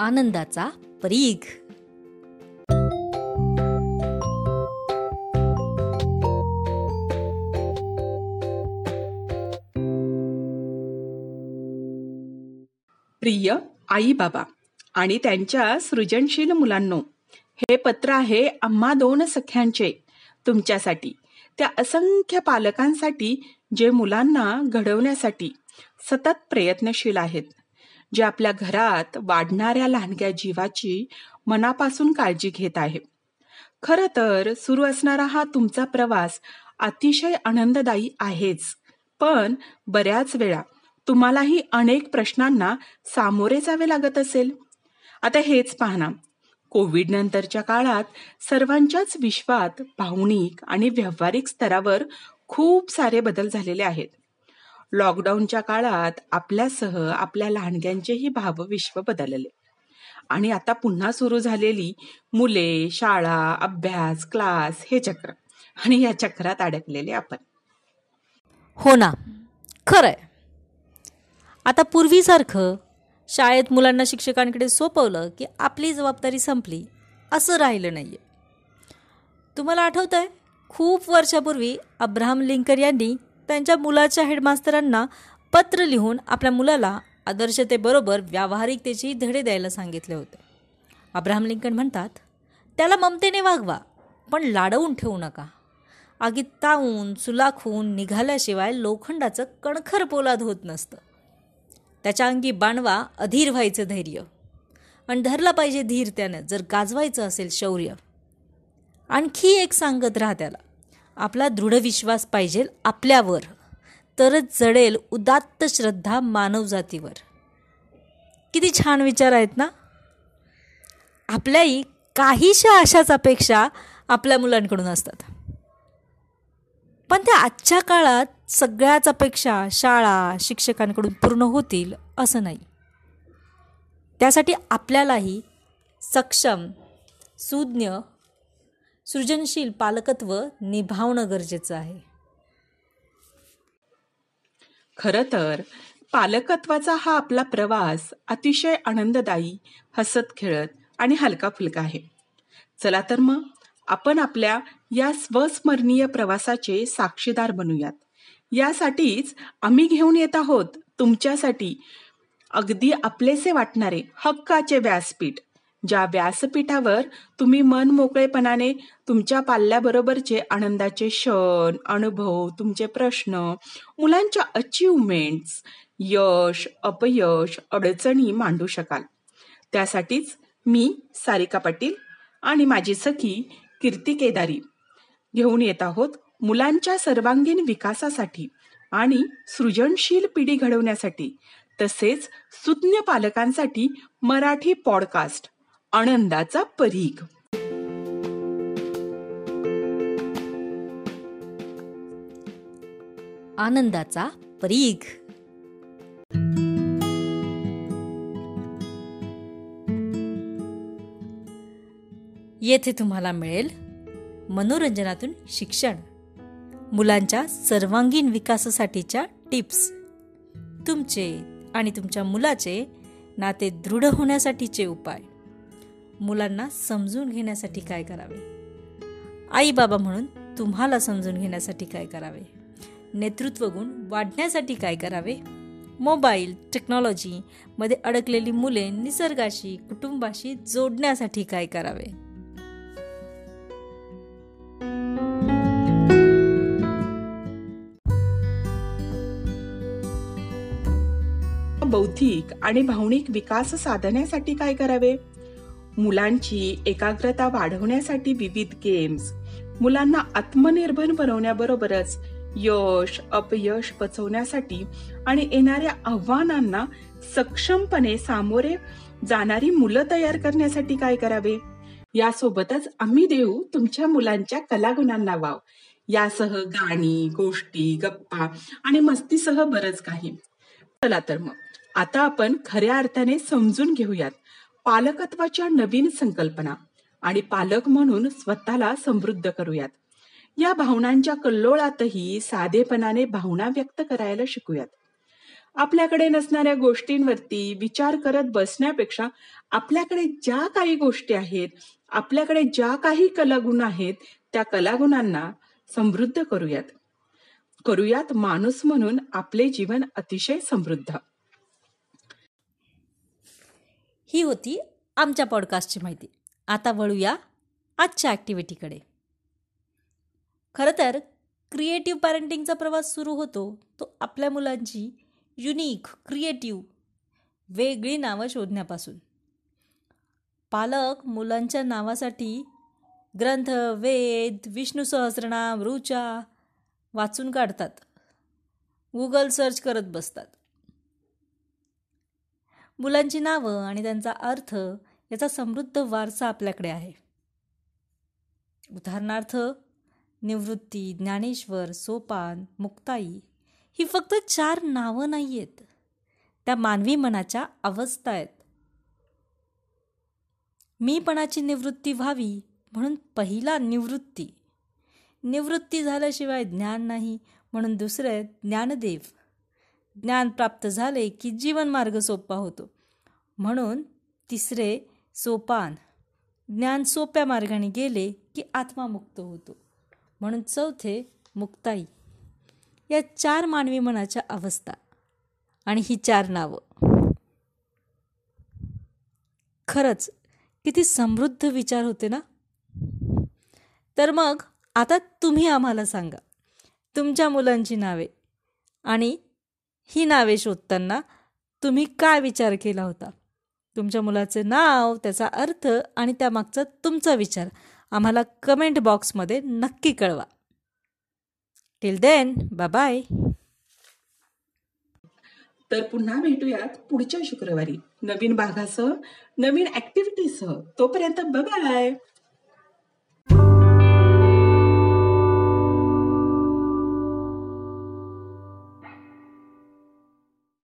आनंदाचा परीघ. प्रिय आई बाबा आणि त्यांच्या सृजनशील मुलांनो हे पत्र आहे आम्हा दोन सख्यांचे. तुमच्यासाठी त्या असंख्य पालकांसाठी जे मुलांना घडवण्यासाठी सतत प्रयत्नशील आहेत. जे आपल्या घरात वाढणाऱ्या लहानग्या जीवाची मनापासून काळजी घेत आहे. खर तर सुरू असणारा हा तुमचा प्रवास अतिशय आनंददायी आहेच. पण बऱ्याच वेळा तुम्हालाही अनेक प्रश्नांना सामोरे जावे लागत असेल. आता हेच पाहना कोविड नंतरच्या काळात सर्वांच्याच विश्वात भावनिक आणि व्यावहारिक स्तरावर खूप सारे बदल झालेले आहेत. लॉकडाऊनच्या काळात आपल्यासह आपल्या लहानग्यांचेही भावविश्व बदलले. आणि आता पुन्हा सुरू झालेली मुले शाळा अभ्यास क्लास हे चक्र. आणि या चक्रात अडकलेले आपण. हो ना. खरंय. आता पूर्वीसारखं शाळेत मुलांना शिक्षकांकडे सोपवलं की आपली जबाबदारी संपली असं राहिलं नाहीये. तुम्हाला आठवतं आहे खूप वर्षापूर्वी अब्राहम लिंकर यांनी त्यांच्या मुलाच्या हेडमास्तरांना पत्र लिहून आपल्या मुलाला आदर्शतेबरोबर व्यावहारिकतेची धडे द्यायला सांगितले होते. अब्राहम लिंकन म्हणतात त्याला ममतेने वागवा पण लाडवून ठेवू नका. आगीत तावून सुलाखून निघाल्याशिवाय लोखंडाचं कणखर पोलाद होत नसतं. त्याच्या अंगी बाणवा अधीर व्हायचं धैर्य. आणि धरला पाहिजे धीर त्यानं जर गाजवायचं असेल शौर्य. आणखी एक सांगत राहा त्याला. आपला दृढ विश्वास पाहिजे आपल्यावर. तरच जडेल उदात्त श्रद्धा मानवजातीवर किती छान विचार आहेत ना? आपल्याही काहीशा अशाच अपेक्षा आपल्या मुलांकडून असतात. पण त्या आजच्या काळात सगळ्याच अपेक्षा शाळा शिक्षकांकडून पूर्ण होतील असं नाही. त्यासाठी आपल्यालाही सक्षम सुज्ञ सृजनशील पालकत्व निभावणं गरजेचं आहे. खरं तर पालकत्वाचा हा आपला प्रवास अतिशय आनंददायी हसत खेळत आणि हलका फुलका आहे. चला तर मग आपण आपल्या या स्वस्मरणीय प्रवासाचे साक्षीदार बनूयात. यासाठीच आम्ही घेऊन येत आहोत तुमच्यासाठी अगदी आपलेसे वाटणारे हक्काचे व्यासपीठ. ज्या व्यासपीठावर तुम्ही मन मोकळेपणाने तुमच्या पाल्याबरोबरचे आनंदाचे क्षण अनुभव तुमचे प्रश्न मुलांच्या अचिव्हमेंट्स यश अपयश अडचणी मांडू शकाल. त्यासाठीच मी सारिका पाटील आणि माझी सखी कीर्ती केदारी घेऊन येत आहोत मुलांच्या सर्वांगीण विकासासाठी आणि सृजनशील पिढी घडवण्यासाठी तसेच सुज्ञ पालकांसाठी मराठी पॉडकास्ट. आनंदाचा परीघ. आनंदाचा परीघ. येथे तुम्हाला मिळेल मनोरंजनातून शिक्षण. मुलांच्या सर्वांगीण विकासासाठीच्या टिप्स. तुमचे आणि तुमच्या मुलाचे नाते दृढ होण्यासाठीचे उपाय. मुलांना समजून घेण्यासाठी काय करावे? आई बाबा म्हणून तुम्हाला समजून घेण्यासाठी काय करावे? नेतृत्व गुण वाढण्यासाठी काय करावे? मोबाईल टेक्नॉलॉजी मध्ये अडकलेली मुले निसर्गाशी कुटुंबाशी जोडण्यासाठी काय करावे? बौद्धिक आणि भावनिक विकास साधण्यासाठी काय करावे? मुलांची एकाग्रता वाढवण्यासाठी विविध गेम्स मुलांना आत्मनिर्भर बनवण्याबरोबरच यश अपयश पचवण्यासाठी आणि येणाऱ्या आव्हानांना सक्षमपणे सामोरे जाणारी मुलं तयार करण्यासाठी काय करावे? यासोबतच आम्ही देऊ तुमच्या मुलांच्या कलागुणांना वाव. यासह गाणी गोष्टी गप्पा आणि मस्तीसह बरंच काही. चला तर मग. आता आपण खऱ्या अर्थाने समजून घेऊयात. पालकत्वाच्या नवीन संकल्पना आणि पालक म्हणून स्वतःला समृद्ध करूयात. या भावनांच्या कल्लोळातही साधेपणाने भावना व्यक्त करायला शिकूयात. आपल्याकडे नसणाऱ्या गोष्टींवरती विचार करत बसण्यापेक्षा आपल्याकडे ज्या काही गोष्टी आहेत आपल्याकडे ज्या काही कलागुण आहेत त्या कलागुणांना समृद्ध करूयात. करूयात माणूस म्हणून आपले जीवन अतिशय समृद्ध. ही होती आमच्या पॉडकास्टची माहिती. आता वळूया आजच्या ॲक्टिव्हिटीकडे खरं तर क्रिएटिव्ह पॅरेंटिंगचा प्रवास सुरू होतो तो आपल्या मुलांची युनिक क्रिएटिव्ह वेगळी नावं शोधण्यापासून. पालक मुलांच्या नावासाठी ग्रंथ वेद विष्णू सहस्रनाम ऋचा वाचून काढतात. गुगल सर्च करत बसतात. मुलांची नावं आणि त्यांचा अर्थ याचा समृद्ध वारसा आपल्याकडे आहे. उदाहरणार्थ निवृत्ती ज्ञानेश्वर सोपान मुक्ताई ही फक्त चार नावं नाही आहेत त्या मानवी मनाच्या अवस्था आहेत. मीपणाची निवृत्ती व्हावी म्हणून पहिला निवृत्ती. निवृत्ती झाल्याशिवाय ज्ञान नाही म्हणून दुसरे ज्ञानदेव ज्ञान प्राप्त झाले की जीवनमार्ग सोपा होतो. म्हणून तिसरे सोपान. ज्ञान सोप्या मार्गाने गेले की आत्मा मुक्त होतो. म्हणून चौथे मुक्ताई. या चार मानवी मनाच्या अवस्था आणि ही चार नावं. खरंच किती समृद्ध विचार होते ना? तर मग आता तुम्ही आम्हाला सांगा. तुमच्या मुलांची नावे आणि ही नावे शोधताना तुम्ही काय विचार केला होता? तुमच्या मुलाचे नाव त्याचा अर्थ आणि त्यामागचा तुमचा विचार आम्हाला कमेंट बॉक्समध्ये नक्की कळवा. टिल देन बाय तर पुन्हा भेटूयात पुढच्या शुक्रवारी. नवीन भागासह नवीन ऍक्टिव्हिटीसह तोपर्यंत बाय